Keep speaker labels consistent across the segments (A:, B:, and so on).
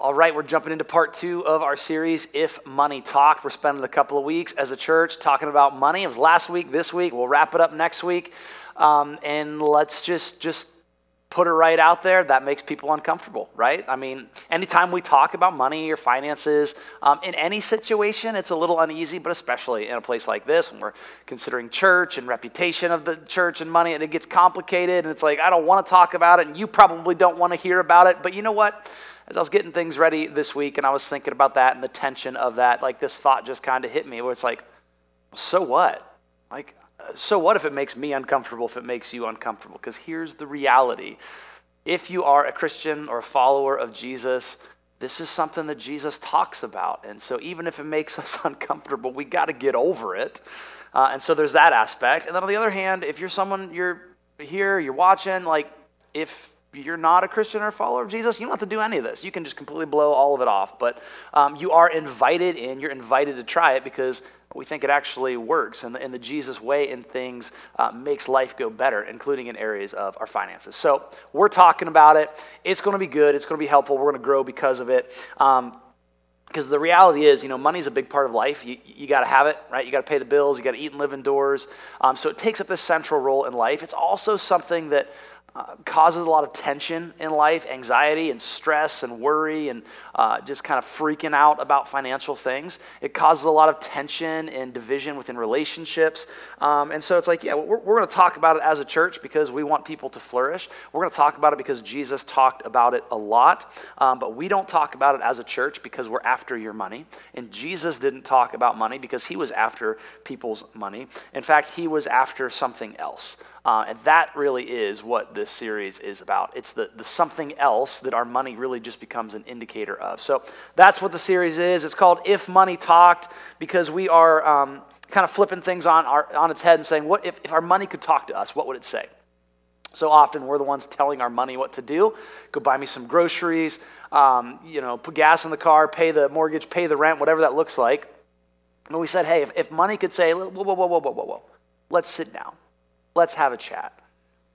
A: All right, we're jumping into part two of our series, If Money Talked. We're spending a couple of weeks as a church talking about money. It was last week, this week. We'll wrap it up next week. Um, and let's just, just put it right out there. That makes people uncomfortable, right? I mean, anytime we talk about money or finances, um, in any situation, it's a little uneasy, but especially in a place like this when we're considering church and reputation of the church and money, and it gets complicated. And it's like, I don't want to talk about it, and you probably don't want to hear about it. But you know what? As I was getting things ready this week and I was thinking about that and the tension of that, like this thought just kind of hit me where it's like, so what? Like, so what if it makes me uncomfortable, if it makes you uncomfortable? Because here's the reality if you are a Christian or a follower of Jesus, this is something that Jesus talks about. And so even if it makes us uncomfortable, we got to get over it. Uh, and so there's that aspect. And then on the other hand, if you're someone, you're here, you're watching, like, if you're not a Christian or a follower of Jesus, you don't have to do any of this. You can just completely blow all of it off. But um, you are invited in. You're invited to try it because we think it actually works. And the, and the Jesus way in things uh, makes life go better, including in areas of our finances. So we're talking about it. It's going to be good. It's going to be helpful. We're going to grow because of it. Um, because the reality is, you know, money's a big part of life. You, you got to have it, right? You got to pay the bills. You got to eat and live indoors. Um, so it takes up a central role in life. It's also something that uh, causes a lot of tension in life, anxiety and stress and worry and uh, just kind of freaking out about financial things. It causes a lot of tension and division within relationships. Um, and so it's like, yeah, we're, we're going to talk about it as a church because we want people to flourish. We're going to talk about it because Jesus talked about it a lot. Um, but we don't talk about it as a church because we're after your money. And Jesus didn't talk about money because he was after people's money. In fact, he was after something else. Uh, and that really is what this series is about. It's the, the something else that our money really just becomes an indicator of. So that's what the series is. It's called If Money Talked because we are um, kind of flipping things on, our, on its head and saying, what if, if our money could talk to us, what would it say? So often we're the ones telling our money what to do. Go buy me some groceries, um, you know, put gas in the car, pay the mortgage, pay the rent, whatever that looks like. And we said, hey, if, if money could say, whoa, whoa, whoa, whoa, whoa, whoa, whoa, let's sit down. Let's have a chat.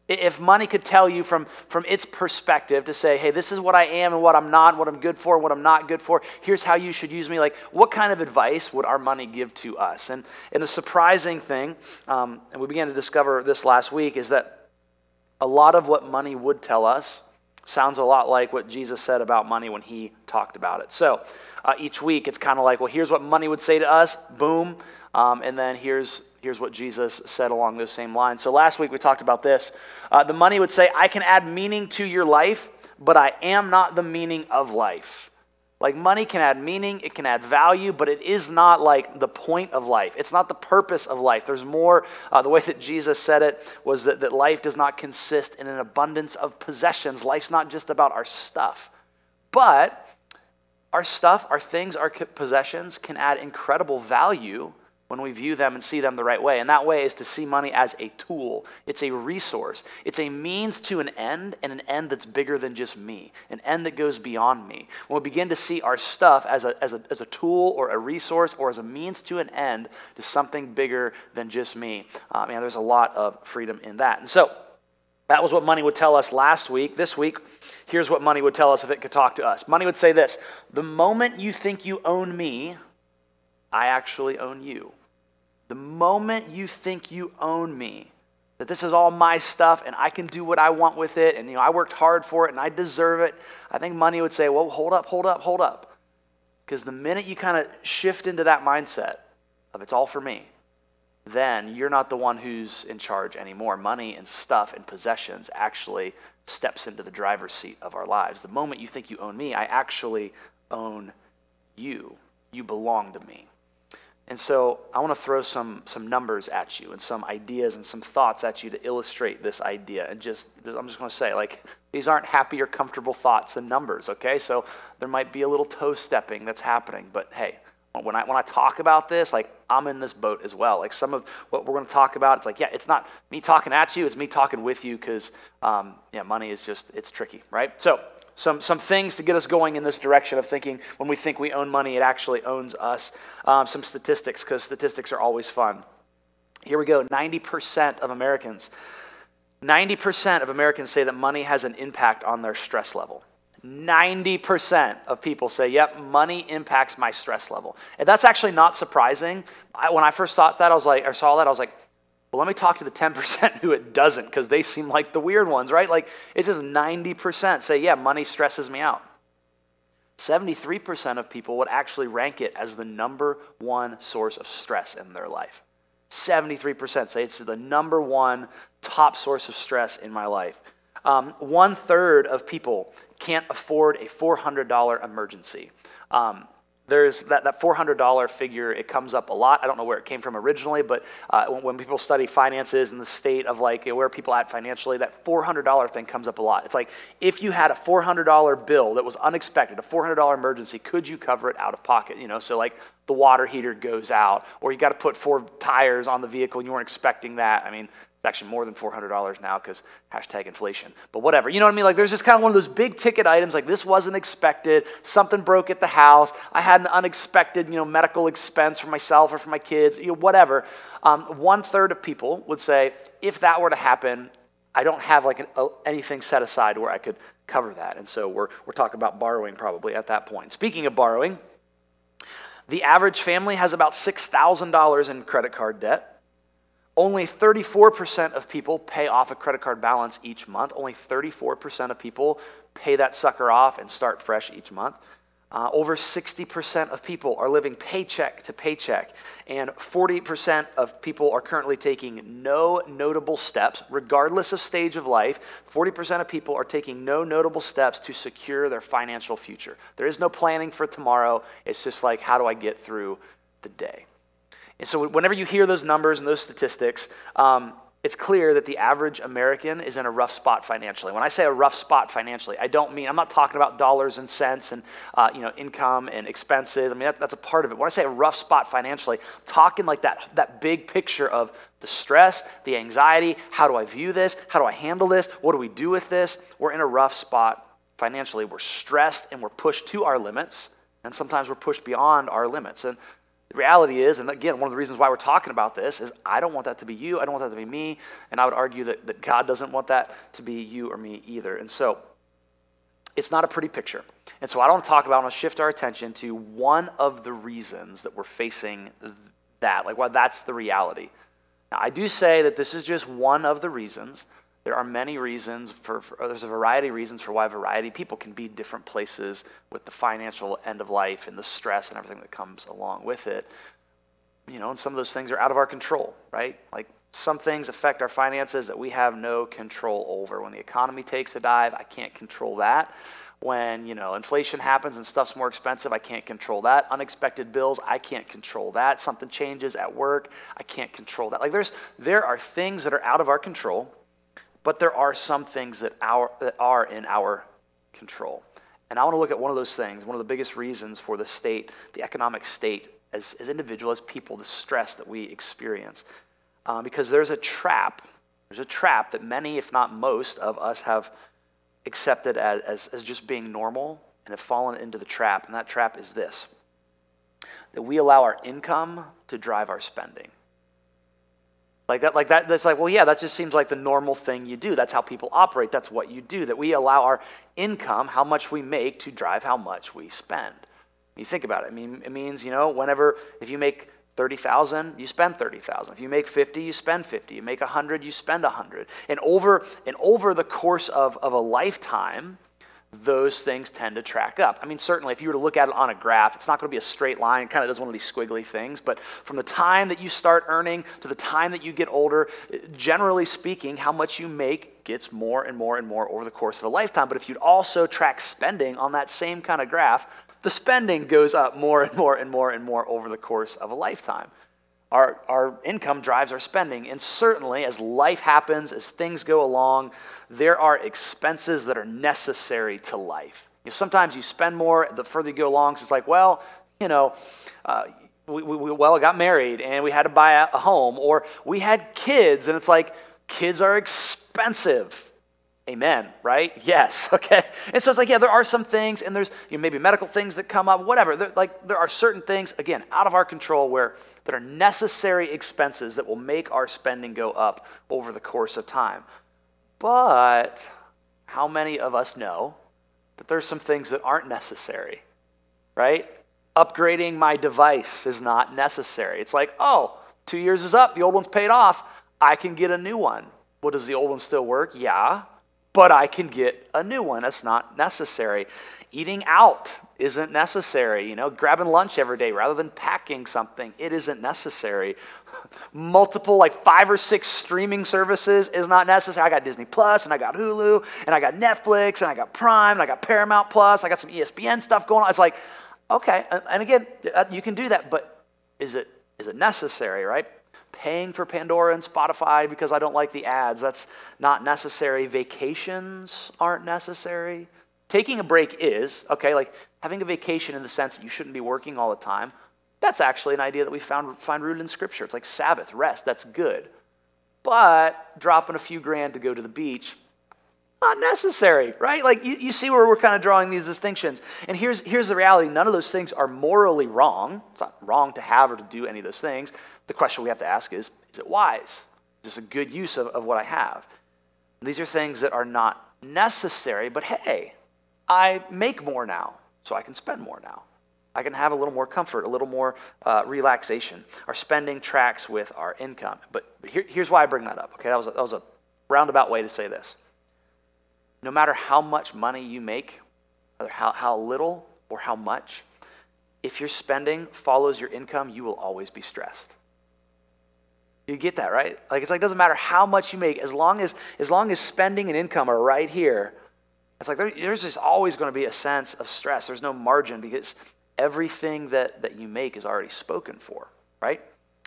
A: If money could tell you from, from its perspective to say, hey, this is what I am and what I'm not, and what I'm good for and what I'm not good for, here's how you should use me, like what kind of advice would our money give to us? And, and the surprising thing, um, and we began to discover this last week, is that a lot of what money would tell us sounds a lot like what Jesus said about money when he talked about it. So uh, each week it's kind of like, well, here's what money would say to us, boom, um, and then here's here's what Jesus said along those same lines. So last week we talked about this. Uh, the money would say, I can add meaning to your life, but I am not the meaning of life. Like money can add meaning, it can add value, but it is not like the point of life. It's not the purpose of life. There's more. Uh, the way that Jesus said it was that, that life does not consist in an abundance of possessions. Life's not just about our stuff. But our stuff, our things, our possessions can add incredible value when we view them and see them the right way. And that way is to see money as a tool, it's a resource, it's a means to an end, and an end that's bigger than just me, an end that goes beyond me. When we begin to see our stuff as a, as a, as a tool or a resource or as a means to an end to something bigger than just me, uh, man, there's a lot of freedom in that. And so, that was what money would tell us last week. This week, here's what money would tell us if it could talk to us. Money would say this The moment you think you own me, I actually own you. The moment you think you own me, that this is all my stuff and I can do what I want with it and you know I worked hard for it and I deserve it, I think money would say, "Well, hold up, hold up, hold up." Because the minute you kind of shift into that mindset of it's all for me, then you're not the one who's in charge anymore. Money and stuff and possessions actually steps into the driver's seat of our lives. The moment you think you own me, I actually own you. You belong to me. And so I want to throw some, some numbers at you and some ideas and some thoughts at you to illustrate this idea. And just, I'm just going to say, like, these aren't happy or comfortable thoughts and numbers, okay? So there might be a little toe stepping that's happening. But hey, when I, when I talk about this, like, I'm in this boat as well. Like, some of what we're going to talk about, it's like, yeah, it's not me talking at you, it's me talking with you because, um, yeah, money is just, it's tricky, right? So some, some things to get us going in this direction of thinking when we think we own money, it actually owns us. Um, some statistics, because statistics are always fun. Here we go 90% of Americans, 90% of Americans say that money has an impact on their stress level. 90% of people say, yep, money impacts my stress level. And that's actually not surprising. I, when I first thought that, I was like, or saw that, I was like, well, let me talk to the 10% who it doesn't, because they seem like the weird ones, right? Like, it's just 90% say, yeah, money stresses me out. 73% of people would actually rank it as the number one source of stress in their life. 73% say it's the number one top source of stress in my life. Um, one third of people can't afford a $400 emergency. Um, there's that, that $400 figure, it comes up a lot. I don't know where it came from originally, but uh, when, when, people study finances and the state of like you know, where people at financially, that $400 thing comes up a lot. It's like if you had a $400 bill that was unexpected, a $400 emergency, could you cover it out of pocket? You know, so like the water heater goes out, or you got to put four tires on the vehicle and you weren't expecting that. I mean, actually more than $400 now because hashtag inflation. But whatever. You know what I mean? Like there's just kind of one of those big ticket items like this wasn't expected. Something broke at the house. I had an unexpected, you know, medical expense for myself or for my kids, you know, whatever. Um, one third of people would say, if that were to happen, I don't have like an, uh, anything set aside where I could cover that. And so we're, we're talking about borrowing probably at that point. Speaking of borrowing, the average family has about $6,000 in credit card debt. Only 34% of people pay off a credit card balance each month. Only 34% of people pay that sucker off and start fresh each month. Uh, over 60% of people are living paycheck to paycheck, and 40% of people are currently taking no notable steps, regardless of stage of life. 40% of people are taking no notable steps to secure their financial future. There is no planning for tomorrow. It's just like, how do I get through the day? And so, whenever you hear those numbers and those statistics, um, it's clear that the average American is in a rough spot financially. When I say a rough spot financially, I don't mean, I'm not talking about dollars and cents and uh, you know, income and expenses. I mean, that, that's a part of it. When I say a rough spot financially, I'm talking like that, that big picture of the stress, the anxiety, how do I view this? How do I handle this? What do we do with this? We're in a rough spot financially. We're stressed and we're pushed to our limits, and sometimes we're pushed beyond our limits. And the reality is, and again, one of the reasons why we're talking about this is I don't want that to be you. I don't want that to be me. And I would argue that, that God doesn't want that to be you or me either. And so it's not a pretty picture. And so I don't want to talk about, I want to shift our attention to one of the reasons that we're facing that, like why that's the reality. Now, I do say that this is just one of the reasons. There are many reasons for, for, oh, there's a variety of reasons for why variety people can be different places with the financial end of life and the stress and everything that comes along with it. You know, and some of those things are out of our control, right? Like some things affect our finances that we have no control over. When the economy takes a dive, I can't control that. When, you know, inflation happens and stuff's more expensive, I can't control that. Unexpected bills, I can't control that. Something changes at work, I can't control that. Like there's there are things that are out of our control but there are some things that, our, that are in our control. And I want to look at one of those things, one of the biggest reasons for the state, the economic state, as, as individuals, as people, the stress that we experience. Um, because there's a trap, there's a trap that many, if not most, of us have accepted as, as, as just being normal and have fallen into the trap. And that trap is this that we allow our income to drive our spending. Like that, like that, that's like, well, yeah, that just seems like the normal thing you do. That's how people operate. That's what you do. That we allow our income, how much we make, to drive how much we spend. You think about it. I mean, it means, you know, whenever, if you make 30,000, you spend 30,000. If you make 50, you spend 50. You make 100, you spend 100. And over, and over the course of, of a lifetime, those things tend to track up. I mean, certainly, if you were to look at it on a graph, it's not going to be a straight line. It kind of does one of these squiggly things. But from the time that you start earning to the time that you get older, generally speaking, how much you make gets more and more and more over the course of a lifetime. But if you'd also track spending on that same kind of graph, the spending goes up more and more and more and more over the course of a lifetime. Our, our income drives our spending. And certainly, as life happens, as things go along, there are expenses that are necessary to life. You know, sometimes you spend more the further you go along. So it's like, well, you know, uh, we, we, well got married and we had to buy a home, or we had kids, and it's like, kids are expensive. Amen, right? Yes, okay. And so it's like, yeah, there are some things, and there's you know, maybe medical things that come up, whatever. There, like there are certain things, again, out of our control, where that are necessary expenses that will make our spending go up over the course of time. But how many of us know that there's some things that aren't necessary, right? Upgrading my device is not necessary. It's like, oh, two years is up, the old one's paid off, I can get a new one. Well, does the old one still work? Yeah, but I can get a new one. That's not necessary. Eating out isn't necessary. You know, grabbing lunch every day rather than packing something, it isn't necessary. Multiple, like five or six streaming services is not necessary. I got Disney Plus and I got Hulu and I got Netflix and I got Prime and I got Paramount Plus. I got some ESPN stuff going on. It's like, okay, and again, you can do that, but is it is it necessary, right? Paying for Pandora and Spotify because I don't like the ads, that's not necessary. Vacations aren't necessary. Taking a break is, okay, like having a vacation in the sense that you shouldn't be working all the time. That's actually an idea that we found, find rooted in Scripture. It's like Sabbath, rest, that's good. But dropping a few grand to go to the beach, not necessary, right? Like you, you see where we're kind of drawing these distinctions. And here's, here's the reality none of those things are morally wrong. It's not wrong to have or to do any of those things. The question we have to ask is is it wise? Is this a good use of, of what I have? These are things that are not necessary, but hey, I make more now, so I can spend more now. I can have a little more comfort, a little more uh, relaxation. Our spending tracks with our income. But, but here, here's why I bring that up. Okay, that was, a, that was a roundabout way to say this. No matter how much money you make, whether how, how little or how much, if your spending follows your income, you will always be stressed. You get that, right? Like it's like it doesn't matter how much you make, as long as as long as spending and income are right here, it's like there, there's just always going to be a sense of stress. There's no margin because everything that, that you make is already spoken for, right?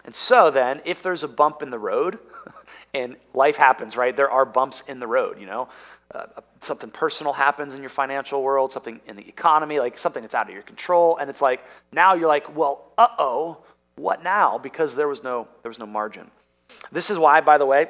A: And so then, if there's a bump in the road, and life happens, right? There are bumps in the road, you know? Uh, something personal happens in your financial world, something in the economy, like something that's out of your control, and it's like now you're like, well, uh oh, what now? Because there was no there was no margin. This is why, by the way,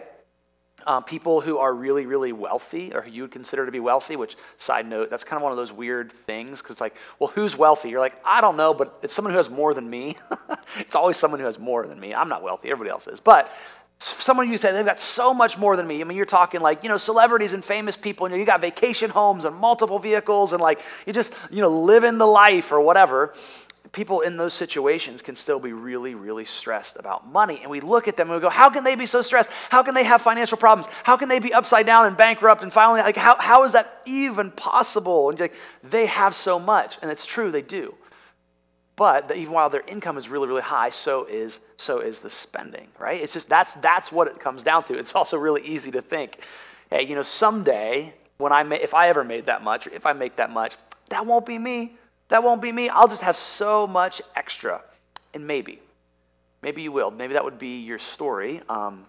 A: um, people who are really, really wealthy, or who you would consider to be wealthy, which, side note, that's kind of one of those weird things, because, like, well, who's wealthy? You're like, I don't know, but it's someone who has more than me. it's always someone who has more than me. I'm not wealthy, everybody else is. But someone you say they've got so much more than me. I mean, you're talking like, you know, celebrities and famous people, and you got vacation homes and multiple vehicles, and like, you just, you know, living the life or whatever people in those situations can still be really, really stressed about money. And we look at them and we go, how can they be so stressed? How can they have financial problems? How can they be upside down and bankrupt and finally, like, how, how is that even possible? And like, they have so much. And it's true, they do. But even while their income is really, really high, so is, so is the spending, right? It's just, that's, that's what it comes down to. It's also really easy to think, hey, you know, someday when I, if I ever made that much, or if I make that much, that won't be me that won't be me. I'll just have so much extra. And maybe, maybe you will. Maybe that would be your story. Um,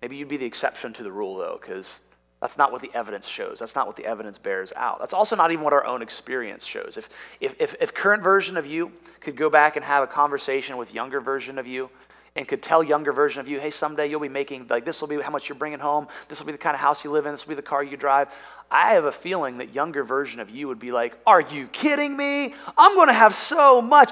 A: maybe you'd be the exception to the rule, though, because that's not what the evidence shows. That's not what the evidence bears out. That's also not even what our own experience shows. If, if, if, if current version of you could go back and have a conversation with younger version of you, and could tell younger version of you, hey, someday you'll be making, like, this will be how much you're bringing home. This will be the kind of house you live in. This will be the car you drive. I have a feeling that younger version of you would be like, are you kidding me? I'm going to have so much.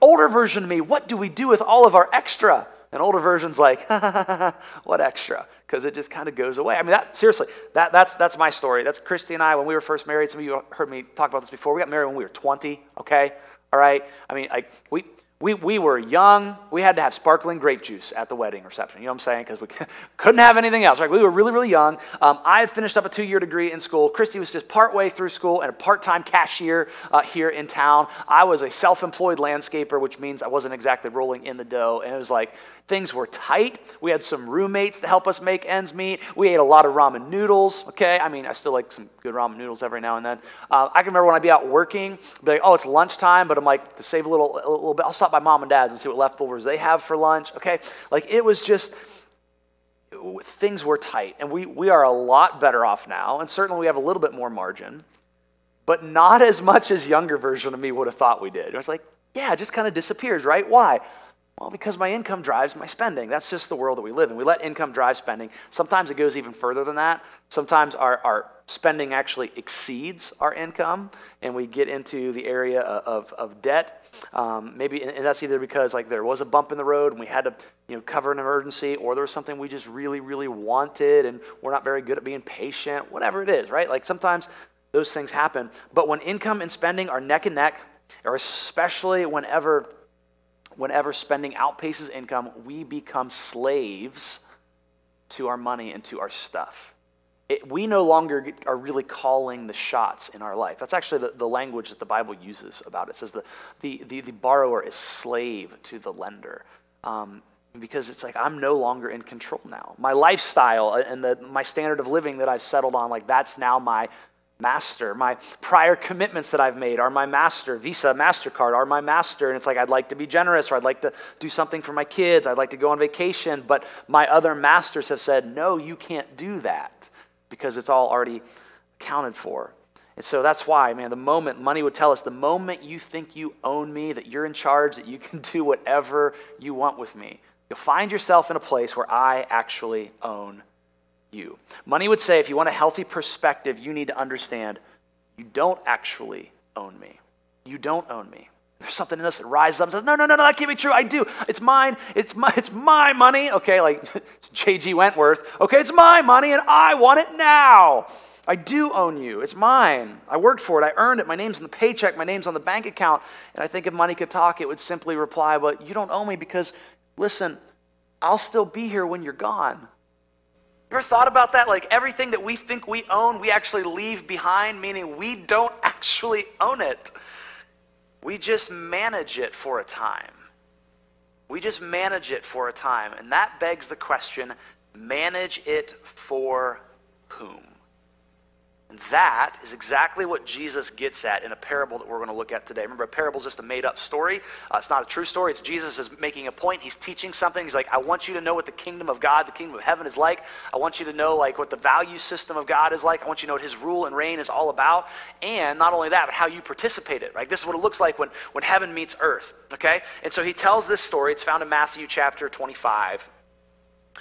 A: Older version of me, what do we do with all of our extra? And older version's like, what extra? Because it just kind of goes away. I mean, that, seriously, that, that's, that's my story. That's Christy and I when we were first married. Some of you heard me talk about this before. We got married when we were 20, okay? All right? I mean, like, we, we, we were young. We had to have sparkling grape juice at the wedding reception. You know what I'm saying? Because we couldn't have anything else. Right? We were really, really young. Um, I had finished up a two year degree in school. Christy was just part way through school and a part time cashier uh, here in town. I was a self employed landscaper, which means I wasn't exactly rolling in the dough. And it was like things were tight. We had some roommates to help us make ends meet. We ate a lot of ramen noodles. Okay. I mean, I still like some good ramen noodles every now and then. Uh, I can remember when I'd be out working, be like, oh, it's lunchtime, but I'm like, to save a little, a little bit, I'll stop by mom and dad's and see what leftovers they have for lunch. Okay, like it was just things were tight, and we we are a lot better off now, and certainly we have a little bit more margin, but not as much as younger version of me would have thought we did. It was like, yeah, it just kind of disappears, right? Why? Well, because my income drives my spending. That's just the world that we live in. We let income drive spending. Sometimes it goes even further than that. Sometimes our, our spending actually exceeds our income, and we get into the area of, of debt. Um, maybe, and that's either because like there was a bump in the road and we had to you know, cover an emergency, or there was something we just really, really wanted, and we're not very good at being patient, whatever it is, right? Like sometimes those things happen. But when income and spending are neck and neck, or especially whenever, whenever spending outpaces income, we become slaves to our money and to our stuff. It, we no longer are really calling the shots in our life. That's actually the, the language that the Bible uses about it. It says the, the, the, the borrower is slave to the lender. Um, because it's like I'm no longer in control now. My lifestyle and the, my standard of living that I've settled on, like that's now my master. My prior commitments that I've made are my master. Visa, MasterCard are my master. And it's like, I'd like to be generous or I'd like to do something for my kids. I'd like to go on vacation. But my other masters have said, no, you can't do that because it's all already accounted for. And so that's why, man, the moment, money would tell us, the moment you think you own me, that you're in charge, that you can do whatever you want with me, you'll find yourself in a place where I actually own you. Money would say if you want a healthy perspective, you need to understand you don't actually own me. You don't own me. There's something in us that rises up and says, no, no, no, no, that can't be true. I do. It's mine. It's my, it's my money. Okay, like J.G. Wentworth. Okay, it's my money and I want it now. I do own you. It's mine. I worked for it. I earned it. My name's in the paycheck. My name's on the bank account. And I think if money could talk, it would simply reply, but you don't owe me because, listen, I'll still be here when you're gone. You ever thought about that? Like everything that we think we own, we actually leave behind, meaning we don't actually own it. We just manage it for a time. We just manage it for a time. And that begs the question manage it for whom? And that is exactly what Jesus gets at in a parable that we're going to look at today. Remember, a parable is just a made up story. Uh, it's not a true story. It's Jesus is making a point. He's teaching something. He's like, I want you to know what the kingdom of God, the kingdom of heaven is like. I want you to know like what the value system of God is like. I want you to know what his rule and reign is all about. And not only that, but how you participate in it, right? This is what it looks like when, when heaven meets earth, okay? And so he tells this story. It's found in Matthew chapter 25.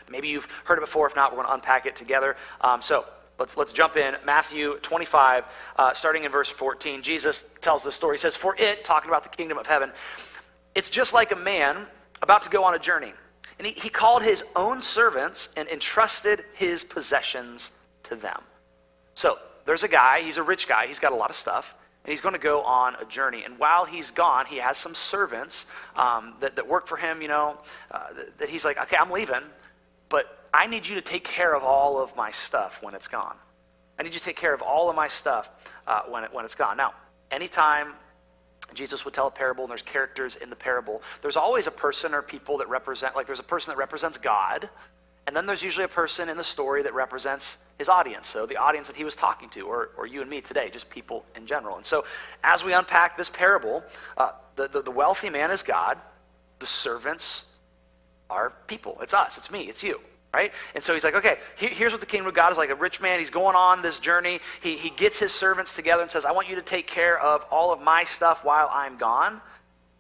A: Maybe you've heard it before. If not, we're going to unpack it together. Um, so, Let's, let's jump in. Matthew 25, uh, starting in verse 14. Jesus tells this story. He says, For it, talking about the kingdom of heaven, it's just like a man about to go on a journey. And he, he called his own servants and entrusted his possessions to them. So there's a guy, he's a rich guy, he's got a lot of stuff, and he's going to go on a journey. And while he's gone, he has some servants um, that, that work for him, you know, uh, that, that he's like, okay, I'm leaving, but I need you to take care of all of my stuff when it's gone. I need you to take care of all of my stuff uh, when, it, when it's gone. Now, anytime Jesus would tell a parable and there's characters in the parable, there's always a person or people that represent, like there's a person that represents God, and then there's usually a person in the story that represents his audience. So the audience that he was talking to, or, or you and me today, just people in general. And so as we unpack this parable, uh, the, the, the wealthy man is God, the servants are people. It's us, it's me, it's you right? And so he's like, okay, here's what the kingdom of God is like. A rich man, he's going on this journey. He, he gets his servants together and says, I want you to take care of all of my stuff while I'm gone.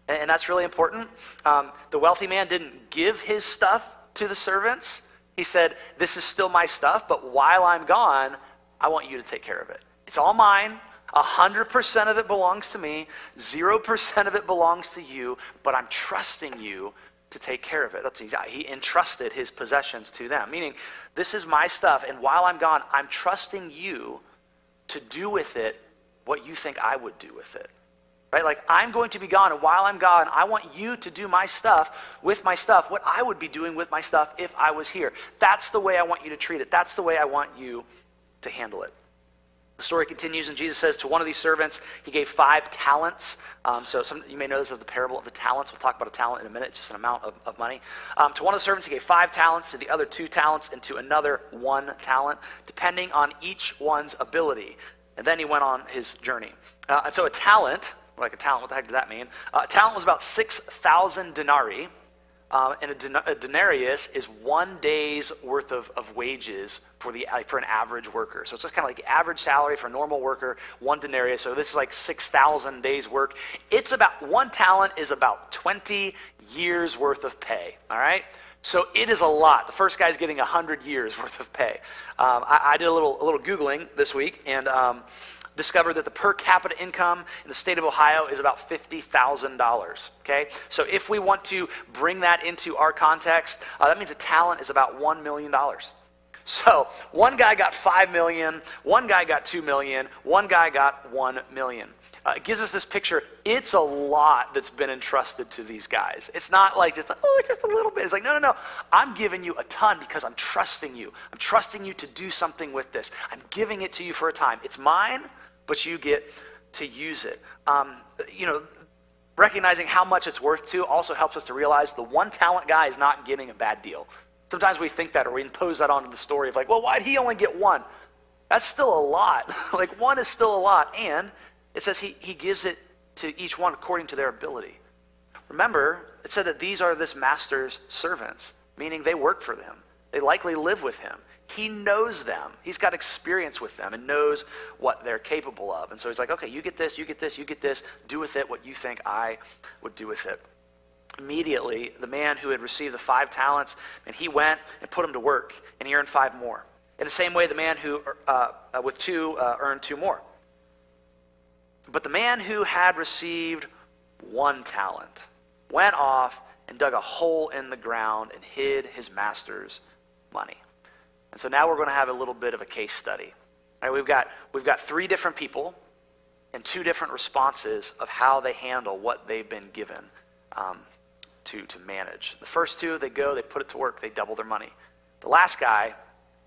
A: And, and that's really important. Um, the wealthy man didn't give his stuff to the servants. He said, This is still my stuff, but while I'm gone, I want you to take care of it. It's all mine. 100% of it belongs to me. 0% of it belongs to you, but I'm trusting you to take care of it. That's exactly. He entrusted his possessions to them, meaning, this is my stuff, and while I'm gone, I'm trusting you to do with it what you think I would do with it. Right? Like, I'm going to be gone, and while I'm gone, I want you to do my stuff with my stuff, what I would be doing with my stuff if I was here. That's the way I want you to treat it. That's the way I want you to handle it. The story continues, and Jesus says to one of these servants, he gave five talents. Um, so some, you may know this as the parable of the talents. We'll talk about a talent in a minute, just an amount of, of money. Um, to one of the servants, he gave five talents, to the other two talents, and to another one talent, depending on each one's ability. And then he went on his journey. Uh, and so a talent, like a talent, what the heck does that mean? Uh, a talent was about 6,000 denarii. Um, and a, den- a, denarius is one day's worth of, of wages for, the, uh, for an average worker. So it's just kind of like average salary for a normal worker, one denarius. So this is like 6,000 days' work. It's about, one talent is about 20 years' worth of pay, all right? So it is a lot. The first guy's getting 100 years worth of pay. Um, I, I, did a little, a little Googling this week, and um, discovered that the per capita income in the state of Ohio is about $50,000. Okay? So if we want to bring that into our context, uh, that means a talent is about $1 million. So one guy got 5 million, one guy got 2 million, one guy got 1 million. Uh, it gives us this picture. It's a lot that's been entrusted to these guys. It's not like just, oh, it's just a little bit. It's like, no, no, no. I'm giving you a ton because I'm trusting you. I'm trusting you to do something with this. I'm giving it to you for a time. It's mine, but you get to use it. Um, you know, recognizing how much it's worth to also helps us to realize the one talent guy is not getting a bad deal. Sometimes we think that or we impose that onto the story of like, well, why'd he only get one? That's still a lot. like, one is still a lot. And it says he, he gives it to each one according to their ability. Remember, it said that these are this master's servants, meaning they work for them. They likely live with him. He knows them. He's got experience with them and knows what they're capable of. And so he's like, okay, you get this, you get this, you get this. Do with it what you think I would do with it. Immediately, the man who had received the five talents, and he went and put them to work, and he earned five more. In the same way, the man who uh, uh, with two uh, earned two more. But the man who had received one talent went off and dug a hole in the ground and hid his master's money. And so now we're going to have a little bit of a case study. We've, got, we've got three different people and two different responses of how they handle what they've been given um, to, to manage. The first two, they go, they put it to work, they double their money. The last guy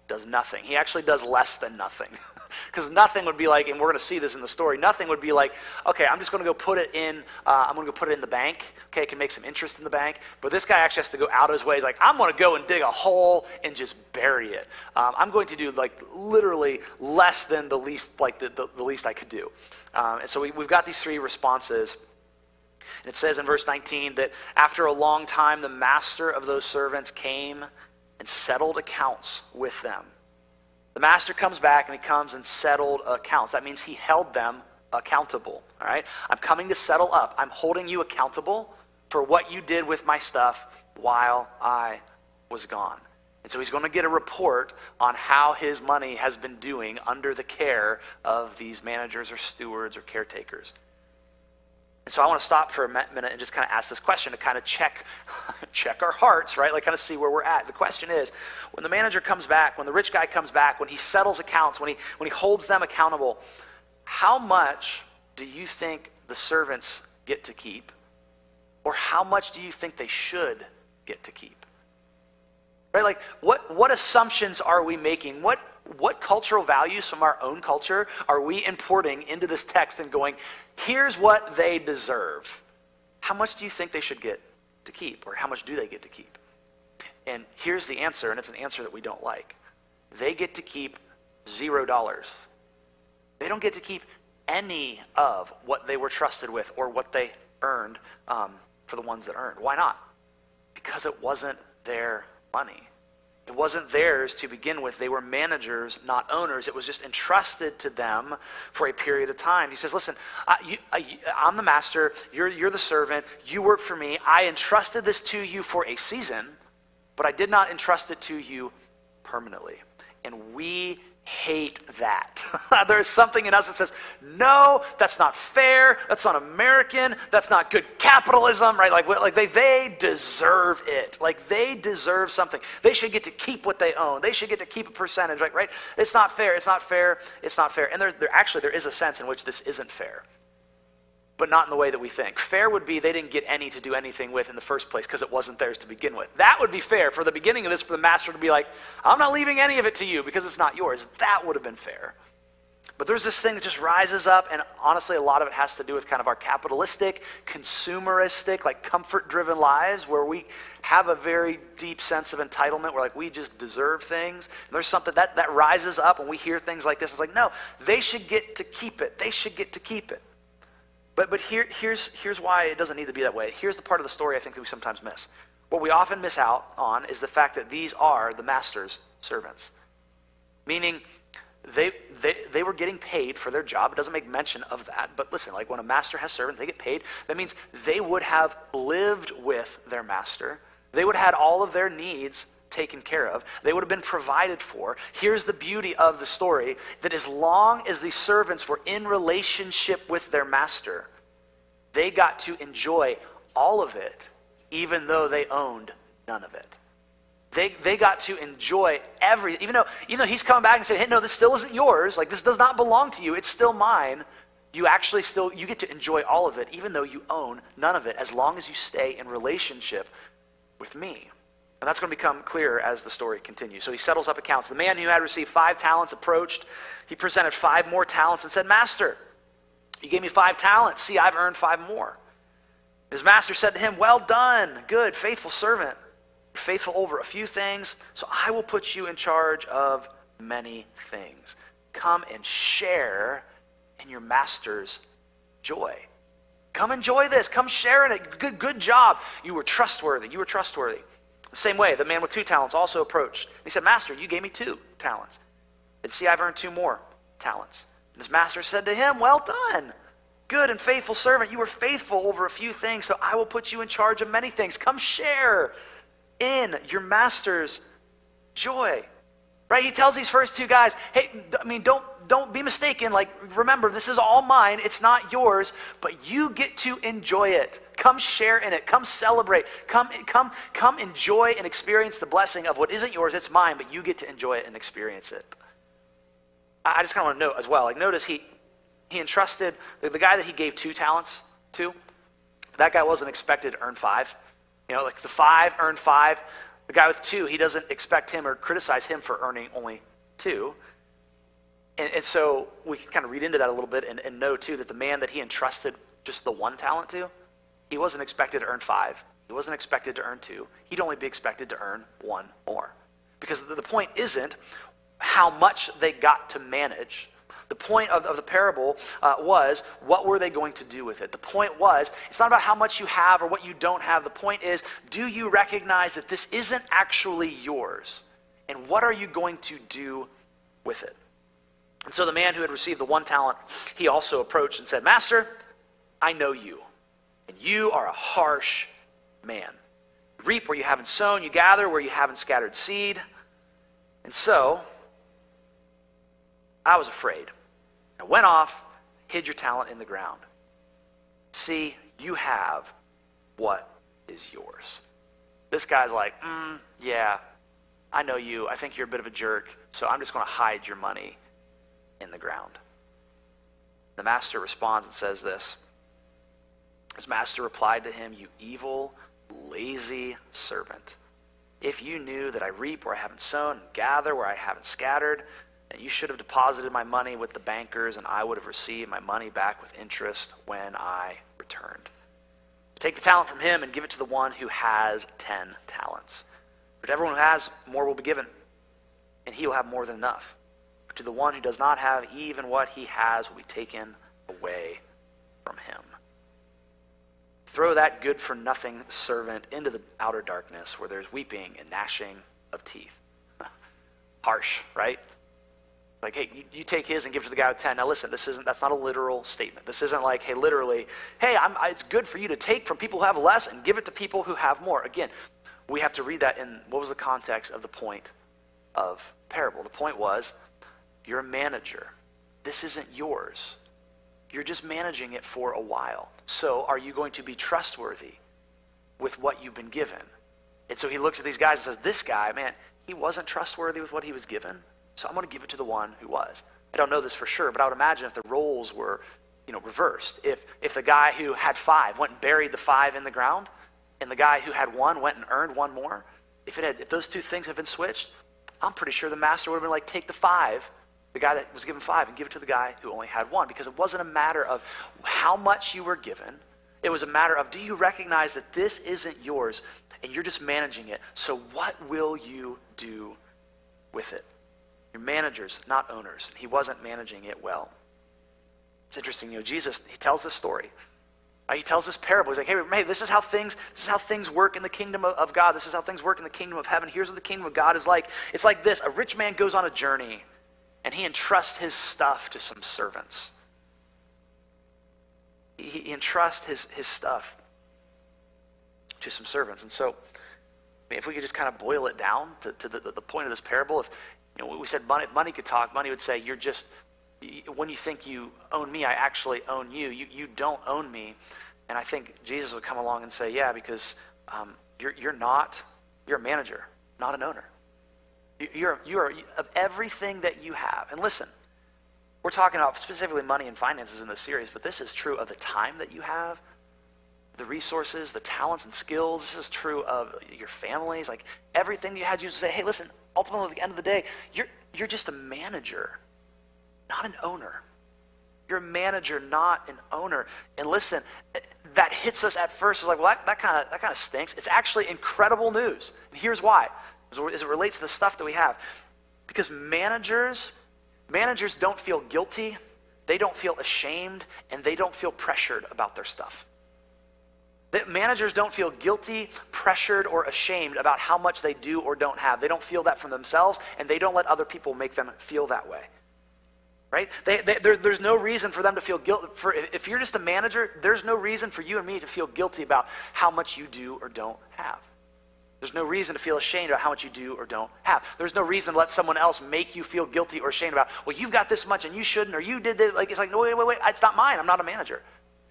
A: does nothing. He actually does less than nothing. Because nothing would be like, and we're going to see this in the story, nothing would be like, okay, I'm just going to go put it in, uh, I'm going to go put it in the bank. Okay, it can make some interest in the bank. But this guy actually has to go out of his way. He's like, I'm going to go and dig a hole and just bury it. Um, I'm going to do like literally less than the least, like the, the, the least I could do. Um, and so we, we've got these three responses. And it says in verse 19 that after a long time, the master of those servants came and settled accounts with them. The master comes back and he comes and settled accounts. That means he held them accountable. All right? I'm coming to settle up. I'm holding you accountable for what you did with my stuff while I was gone. And so he's going to get a report on how his money has been doing under the care of these managers or stewards or caretakers. So I want to stop for a minute and just kind of ask this question to kind of check, check our hearts, right? Like kind of see where we're at. The question is, when the manager comes back, when the rich guy comes back, when he settles accounts, when he, when he holds them accountable, how much do you think the servants get to keep? Or how much do you think they should get to keep? Right? Like, what, what assumptions are we making? What, what cultural values from our own culture are we importing into this text and going, here's what they deserve? How much do you think they should get to keep? Or how much do they get to keep? And here's the answer, and it's an answer that we don't like. They get to keep zero dollars. They don't get to keep any of what they were trusted with or what they earned um, for the ones that earned. Why not? Because it wasn't their money. It wasn't theirs to begin with. They were managers, not owners. It was just entrusted to them for a period of time. He says, Listen, I, am the master. You're, you're the servant. You work for me. I entrusted this to you for a season, but I did not entrust it to you permanently. And we hate that. There's something in us that says, no, that's not fair. That's not American. That's not good capitalism, right? Like, like they, they deserve it. Like they deserve something. They should get to keep what they own. They should get to keep a percentage, right? right? It's not fair. It's not fair. It's not fair. And there, there actually, there is a sense in which this isn't fair but not in the way that we think. Fair would be they didn't get any to do anything with in the first place because it wasn't theirs to begin with. That would be fair for the beginning of this, for the master to be like, I'm not leaving any of it to you because it's not yours. That would have been fair. But there's this thing that just rises up, and honestly, a lot of it has to do with kind of our capitalistic, consumeristic, like comfort driven lives where we have a very deep sense of entitlement where like we just deserve things. And there's something that, that rises up when we hear things like this. It's like, no, they should get to keep it. They should get to keep it. But, but here, here's, here's why it doesn't need to be that way. Here's the part of the story I think that we sometimes miss. What we often miss out on is the fact that these are the master's servants. Meaning, they, they, they were getting paid for their job. It doesn't make mention of that. But listen, like when a master has servants, they get paid. That means they would have lived with their master. They would have had all of their needs taken care of. They would have been provided for. Here's the beauty of the story that as long as these servants were in relationship with their master, they got to enjoy all of it, even though they owned none of it. They, they got to enjoy every, even though, even though he's coming back and saying, hey, no, this still isn't yours. Like, this does not belong to you. It's still mine. You actually still, you get to enjoy all of it, even though you own none of it, as long as you stay in relationship with me. And that's going to become clearer as the story continues. So he settles up accounts. The man who had received five talents approached. He presented five more talents and said, Master, you gave me five talents. See, I've earned five more. His master said to him, Well done, good, faithful servant. You're faithful over a few things, so I will put you in charge of many things. Come and share in your master's joy. Come enjoy this. Come share in it. Good, good job. You were trustworthy. You were trustworthy. Same way, the man with two talents also approached. He said, Master, you gave me two talents. And see, I've earned two more talents. And his master said to him, Well done Good and faithful servant, you were faithful over a few things, so I will put you in charge of many things. Come share in your master's joy. Right? He tells these first two guys, hey, I mean, don't don't be mistaken. Like, remember, this is all mine. It's not yours, but you get to enjoy it. Come share in it. Come celebrate. Come, come, come enjoy and experience the blessing of what isn't yours. It's mine, but you get to enjoy it and experience it. I just kind of want to note as well. Like, notice he he entrusted the, the guy that he gave two talents to, that guy wasn't expected to earn five. You know, like the five earned five. The guy with two, he doesn't expect him or criticize him for earning only two. And, and so we can kind of read into that a little bit and, and know, too, that the man that he entrusted just the one talent to, he wasn't expected to earn five. He wasn't expected to earn two. He'd only be expected to earn one more. Because the point isn't how much they got to manage the point of, of the parable uh, was what were they going to do with it? The point was it's not about how much you have or what you don't have. The point is do you recognize that this isn't actually yours? And what are you going to do with it? And so the man who had received the one talent, he also approached and said, Master, I know you, and you are a harsh man. You reap where you haven't sown, you gather where you haven't scattered seed. And so I was afraid. I went off, hid your talent in the ground. See, you have what is yours. This guy's like, mm, yeah, I know you. I think you're a bit of a jerk, so I'm just going to hide your money in the ground. The master responds and says this His master replied to him, You evil, lazy servant. If you knew that I reap where I haven't sown, and gather where I haven't scattered, and you should have deposited my money with the bankers, and I would have received my money back with interest when I returned. Take the talent from him and give it to the one who has ten talents. To everyone who has, more will be given, and he will have more than enough. To the one who does not have, even what he has will be taken away from him. Throw that good for nothing servant into the outer darkness where there's weeping and gnashing of teeth. Harsh, right? Like, hey, you, you, take his and give it to the guy with 10. Now, listen, this isn't, that's not a literal statement. This isn't like, hey, literally, hey, I'm, it's good for you to take from people who have less and give it to people who have more. Again, we have to read that in what was the context of the point of parable. The point was, you're a manager. This isn't yours. You're just managing it for a while. So, are you going to be trustworthy with what you've been given? And so he looks at these guys and says, This guy, man, he wasn't trustworthy with what he was given. So I'm going to give it to the one who was. I don't know this for sure, but I would imagine if the roles were, you know, reversed, if if the guy who had five went and buried the five in the ground, and the guy who had one went and earned one more, if it had if those two things had been switched, I'm pretty sure the master would have been like, take the five, the guy that was given five, and give it to the guy who only had one, because it wasn't a matter of how much you were given. It was a matter of do you recognize that this isn't yours and you're just managing it? So what will you do with it? You're managers, not owners. He wasn't managing it well. It's interesting, you know, Jesus, he tells this story. He tells this parable. He's like, hey, hey, this is how things, this is how things work in the kingdom of, of God. This is how things work in the kingdom of heaven. Here's what the kingdom of God is like. It's like this. A rich man goes on a journey and he entrusts his stuff to some servants. He, entrusts his, his stuff to some servants. And so, I mean, if we could just kind of boil it down to, to the, the point of this parable, if, you know, we said money, if money could talk, money would say, You're just, when you think you own me, I actually own you. You, you don't own me. And I think Jesus would come along and say, Yeah, because um, you're, you're not, you're a manager. not an owner. You're, you're of everything that you have. And listen, we're talking about specifically money and finances in this series, but this is true of the time that you have, the resources, the talents and skills. This is true of your families. Like everything you had, you say, hey, listen, ultimately at the end of the day, you're, you're just a manager, not an owner. You're a manager, not an owner. And listen, that hits us at first. It's like, well, that, that kind of that kind of stinks. It's actually incredible news. And here's why, as it relates to the stuff that we have. Because managers, managers don't feel guilty, they don't feel ashamed, and they don't feel pressured about their stuff. That managers don't feel guilty, pressured, or ashamed about how much they do or don't have. They don't feel that from themselves, and they don't let other people make them feel that way. Right? They, they, there, there's no reason for them to feel guilty. For, if you're just a manager, there's no reason for you and me to feel guilty about how much you do or don't have. There's no reason to feel ashamed about how much you do or don't have. There's no reason to let someone else make you feel guilty or ashamed about, well, you've got this much and you shouldn't, or you did this. Like, it's like, no, wait, wait, wait, it's not mine. I'm not a manager.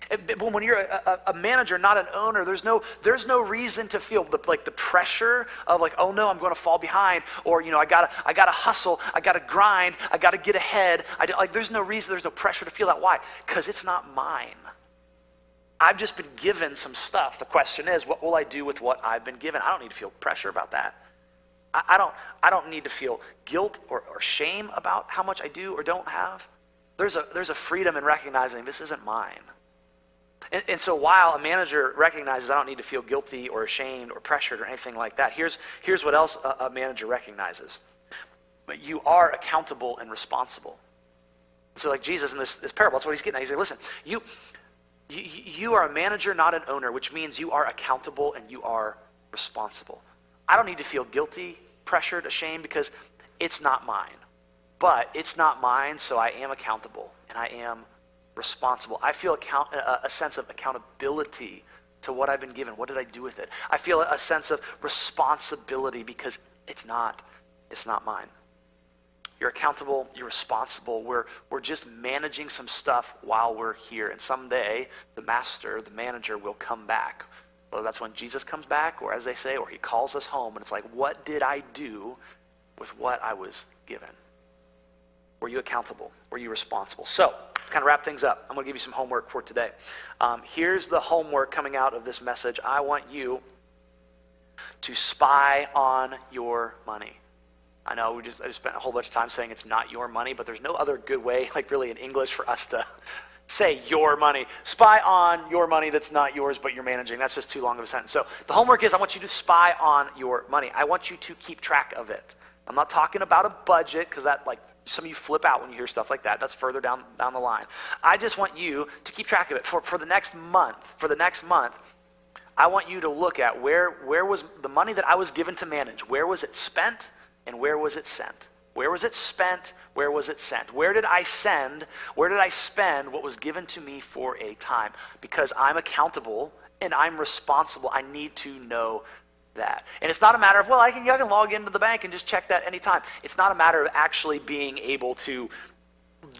A: But when you're a, a, manager, not an owner, there's no, there's no reason to feel the, like the pressure of like, oh no, I'm going to fall behind, or you know, I gotta, I gotta hustle, I gotta grind, I gotta get ahead. I, like, there's no reason, there's no pressure to feel that. Why? Because it's not mine. I've just been given some stuff. The question is, what will I do with what I've been given? I don't need to feel pressure about that. I, I don't, I don't need to feel guilt or, or shame about how much I do or don't have. There's a, there's a freedom in recognizing this isn't mine. And, and, so while a manager recognizes I don't need to feel guilty or ashamed or pressured or anything like that, here's, here's what else a, a manager recognizes. You are accountable and responsible. So like Jesus in this, this parable, that's what he's getting at. He's like, listen, you, you, you are a manager, not an owner, which means you are accountable and you are responsible. I don't need to feel guilty, pressured, ashamed because it's not mine. But it's not mine, so I am accountable and I am responsible. I feel account, a, sense of accountability to what I've been given. What did I do with it? I feel a sense of responsibility because it's not, it's not mine. You're accountable, you're responsible. We're, we're just managing some stuff while we're here. And someday, the master, the manager, will come back. Whether that's when Jesus comes back, or as they say, or he calls us home. And it's like, what did I do with what I was given? Were you accountable? Were you responsible? So, to kind of wrap things up, I'm going to give you some homework for today. Um, here's the homework coming out of this message. I want you to spy on your money. I know we just I just spent a whole bunch of time saying it's not your money, but there's no other good way, like really in English, for us to say your money. Spy on your money that's not yours, but you're managing. That's just too long of a sentence. So the homework is I want you to spy on your money. I want you to keep track of it. I'm not talking about a budget because that like some of you flip out when you hear stuff like that. That's further down, down the line. I just want you to keep track of it. For, for the next month, for the next month, I want you to look at where, where was the money that I was given to manage, where was it spent and where was it sent? Where was it spent? Where was it sent? Where did I send? Where did I spend what was given to me for a time? Because I'm accountable and I'm responsible. I need to know that. And it's not a matter of, well, I can, I can log into the bank and just check that anytime. It's not a matter of actually being able to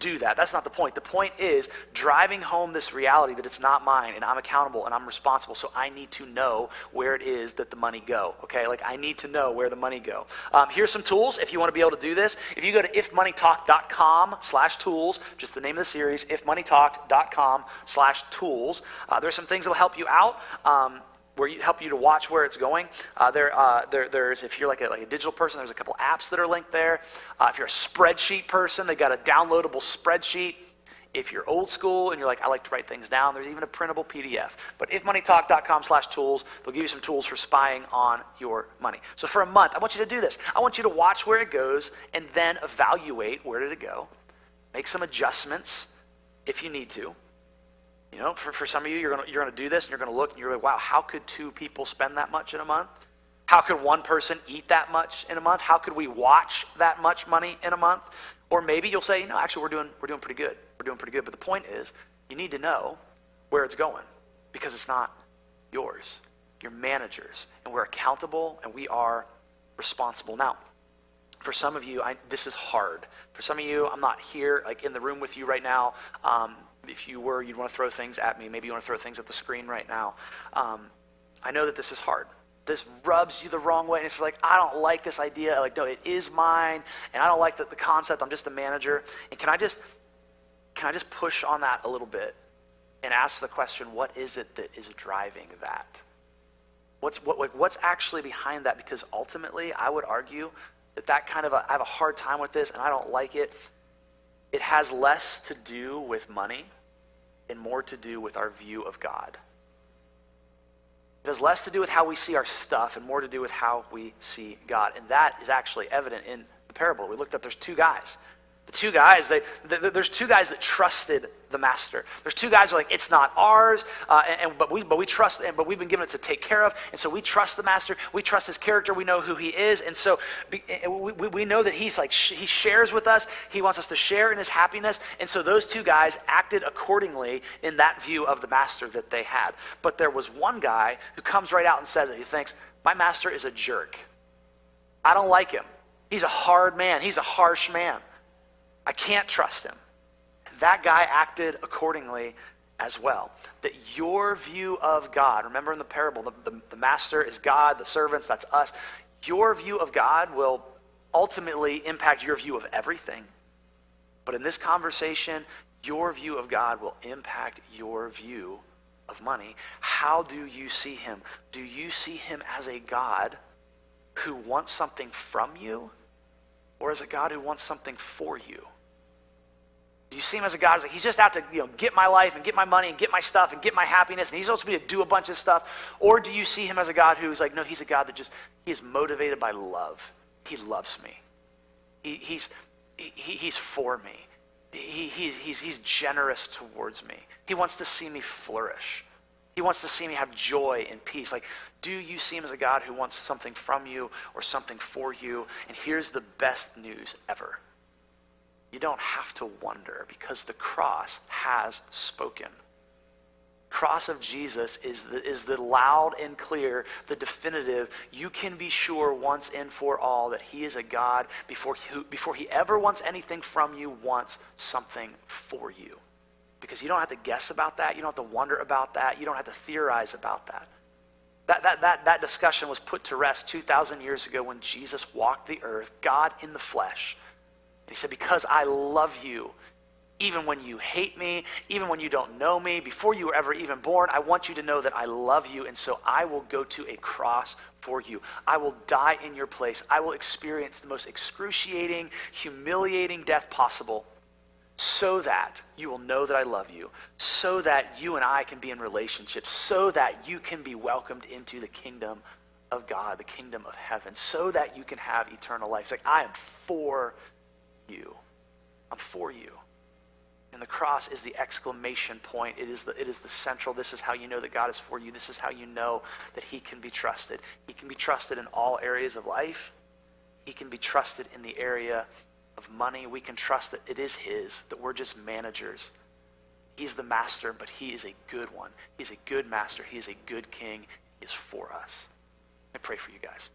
A: do that. That's not the point. The point is driving home this reality that it's not mine and I'm accountable and I'm responsible. So I need to know where it is that the money go. Okay, like I need to know where the money go. Um, here's some tools if you want to be able to do this. If you go to ifmoneytalk.com/tools, just the name of the series, ifmoneytalk.com/tools. Uh, there's some things that'll help you out. Um, where you help you to watch where it's going. Uh, there, uh, there, there's if you're like a, like a digital person, there's a couple apps that are linked there. Uh, if you're a spreadsheet person, they've got a downloadable spreadsheet. If you're old school and you're like, I like to write things down, there's even a printable PDF. But ifmoneytalk.com slash tools, they'll give you some tools for spying on your money. So for a month, I want you to do this. I want you to watch where it goes and then evaluate where did it go. Make some adjustments if you need to. You know, for, for some of you, you're going you're gonna do this and you're going to look and you're like, wow, how could two people spend that much in a month? How could one person eat that much in a month? How could we watch that much money in a month? Or maybe you'll say, know, actually, we're doing, we're doing pretty good. We're doing pretty good. But the point is, you need to know where it's going because it's not yours. You're managers, and we're accountable and we are responsible. Now, for some of you, I, this is hard. For some of you, I'm not here, like in the room with you right now. Um, if you were, you'd want to throw things at me. Maybe you want to throw things at the screen right now. Um, I know that this is hard. this rubs you the wrong way. And it's like, I don't like this idea. Like, no, it is mine. And I don't like the, the concept. I'm just a manager. And can I just, can I just push on that a little bit and ask the question, what is it that is driving that? What's, what, like, what's actually behind that? Because ultimately, I would argue that that kind of, a, I have a hard time with this and I don't like it. It has less to do with money and more to do with our view of God. It has less to do with how we see our stuff and more to do with how we see God. And that is actually evident in the parable. We looked at there's two guys. The two guys, they, they, there's two guys that trusted the master. There's two guys who are like, it's not ours, uh, and, and, but we but we trust, and, but we've been given it to take care of, and so we trust the master. We trust his character. We know who he is, and so be, we, we know that he's like sh- he shares with us. He wants us to share in his happiness, and so those two guys acted accordingly in that view of the master that they had. But there was one guy who comes right out and says it. He thinks, my master is a jerk. I don't like him. He's a hard man. He's a harsh man. I can't trust him. That guy acted accordingly as well. That your view of God, remember in the parable, the, the, the, master is God, the servants, that's us. Your view of God will ultimately impact your view of everything. But in this conversation, your view of God will impact your view of money. How do you see him? Do you see him as a God who wants something from you or as a God who wants something for you? Do you see him as a God? Like he's just out to you know get my life and get my money and get my stuff and get my happiness, and he's also to do a bunch of stuff. Or do you see him as a God who's like, no, he's a God that just he is motivated by love. He loves me. He, he's he, he's for me. He, he's, he's, he's generous towards me. He wants to see me flourish. He wants to see me have joy and peace. Like, do you see him as a God who wants something from you or something for you? And here's the best news ever you don't have to wonder because the cross has spoken. Cross of Jesus is the, is the loud and clear, the definitive. You can be sure once and for all that He is a God before he, before he ever wants anything from you, wants something for you. Because you don't have to guess about that. You don't have to wonder about that. You don't have to theorize about that. That, that, that, that discussion was put to rest 2,000 years ago when Jesus walked the earth, God in the flesh he said, Because I love you, even when you hate me, even when you don't know me, before you were ever even born, I want you to know that I love you, and so I will go to a cross for you. I will die in your place. I will experience the most excruciating, humiliating death possible so that you will know that I love you, so that you and I can be in relationship, so that you can be welcomed into the kingdom of God, the kingdom of heaven, so that you can have eternal life. It's like, I am for you. I'm for you. And the cross is the exclamation point. It is the, it is the central. This is how you know that God is for you. This is how you know that He can be trusted. He can be trusted in all areas of life. He can be trusted in the area of money. We can trust that it is His, that we're just managers. He's the master, but He is a good one. He's a good master. He is a good king. He is for us. I pray for you guys.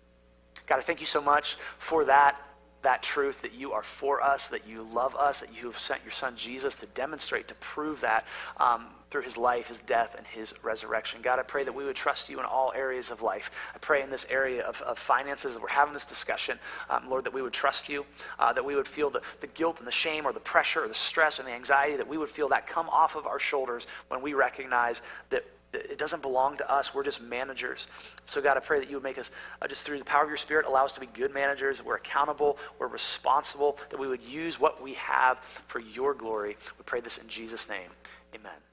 A: God, I thank you so much for that that truth that you are for us, that you love us, that you have sent your son Jesus to demonstrate, to prove that um, through his life, his death, and his resurrection. God, I pray that we would trust you in all areas of life. I pray in this area of, of finances, that we're having this discussion, um, Lord, that we would trust you, uh, that we would feel the, the guilt and the shame or the pressure or the stress and the anxiety, that we would feel that come off of our shoulders when we recognize that it doesn't belong to us. We're just managers. So, God, I pray that you would make us, uh, just through the power of your Spirit, allow us to be good managers, that we're accountable, we're responsible, that we would use what we have for your glory. We pray this in Jesus' name. Amen.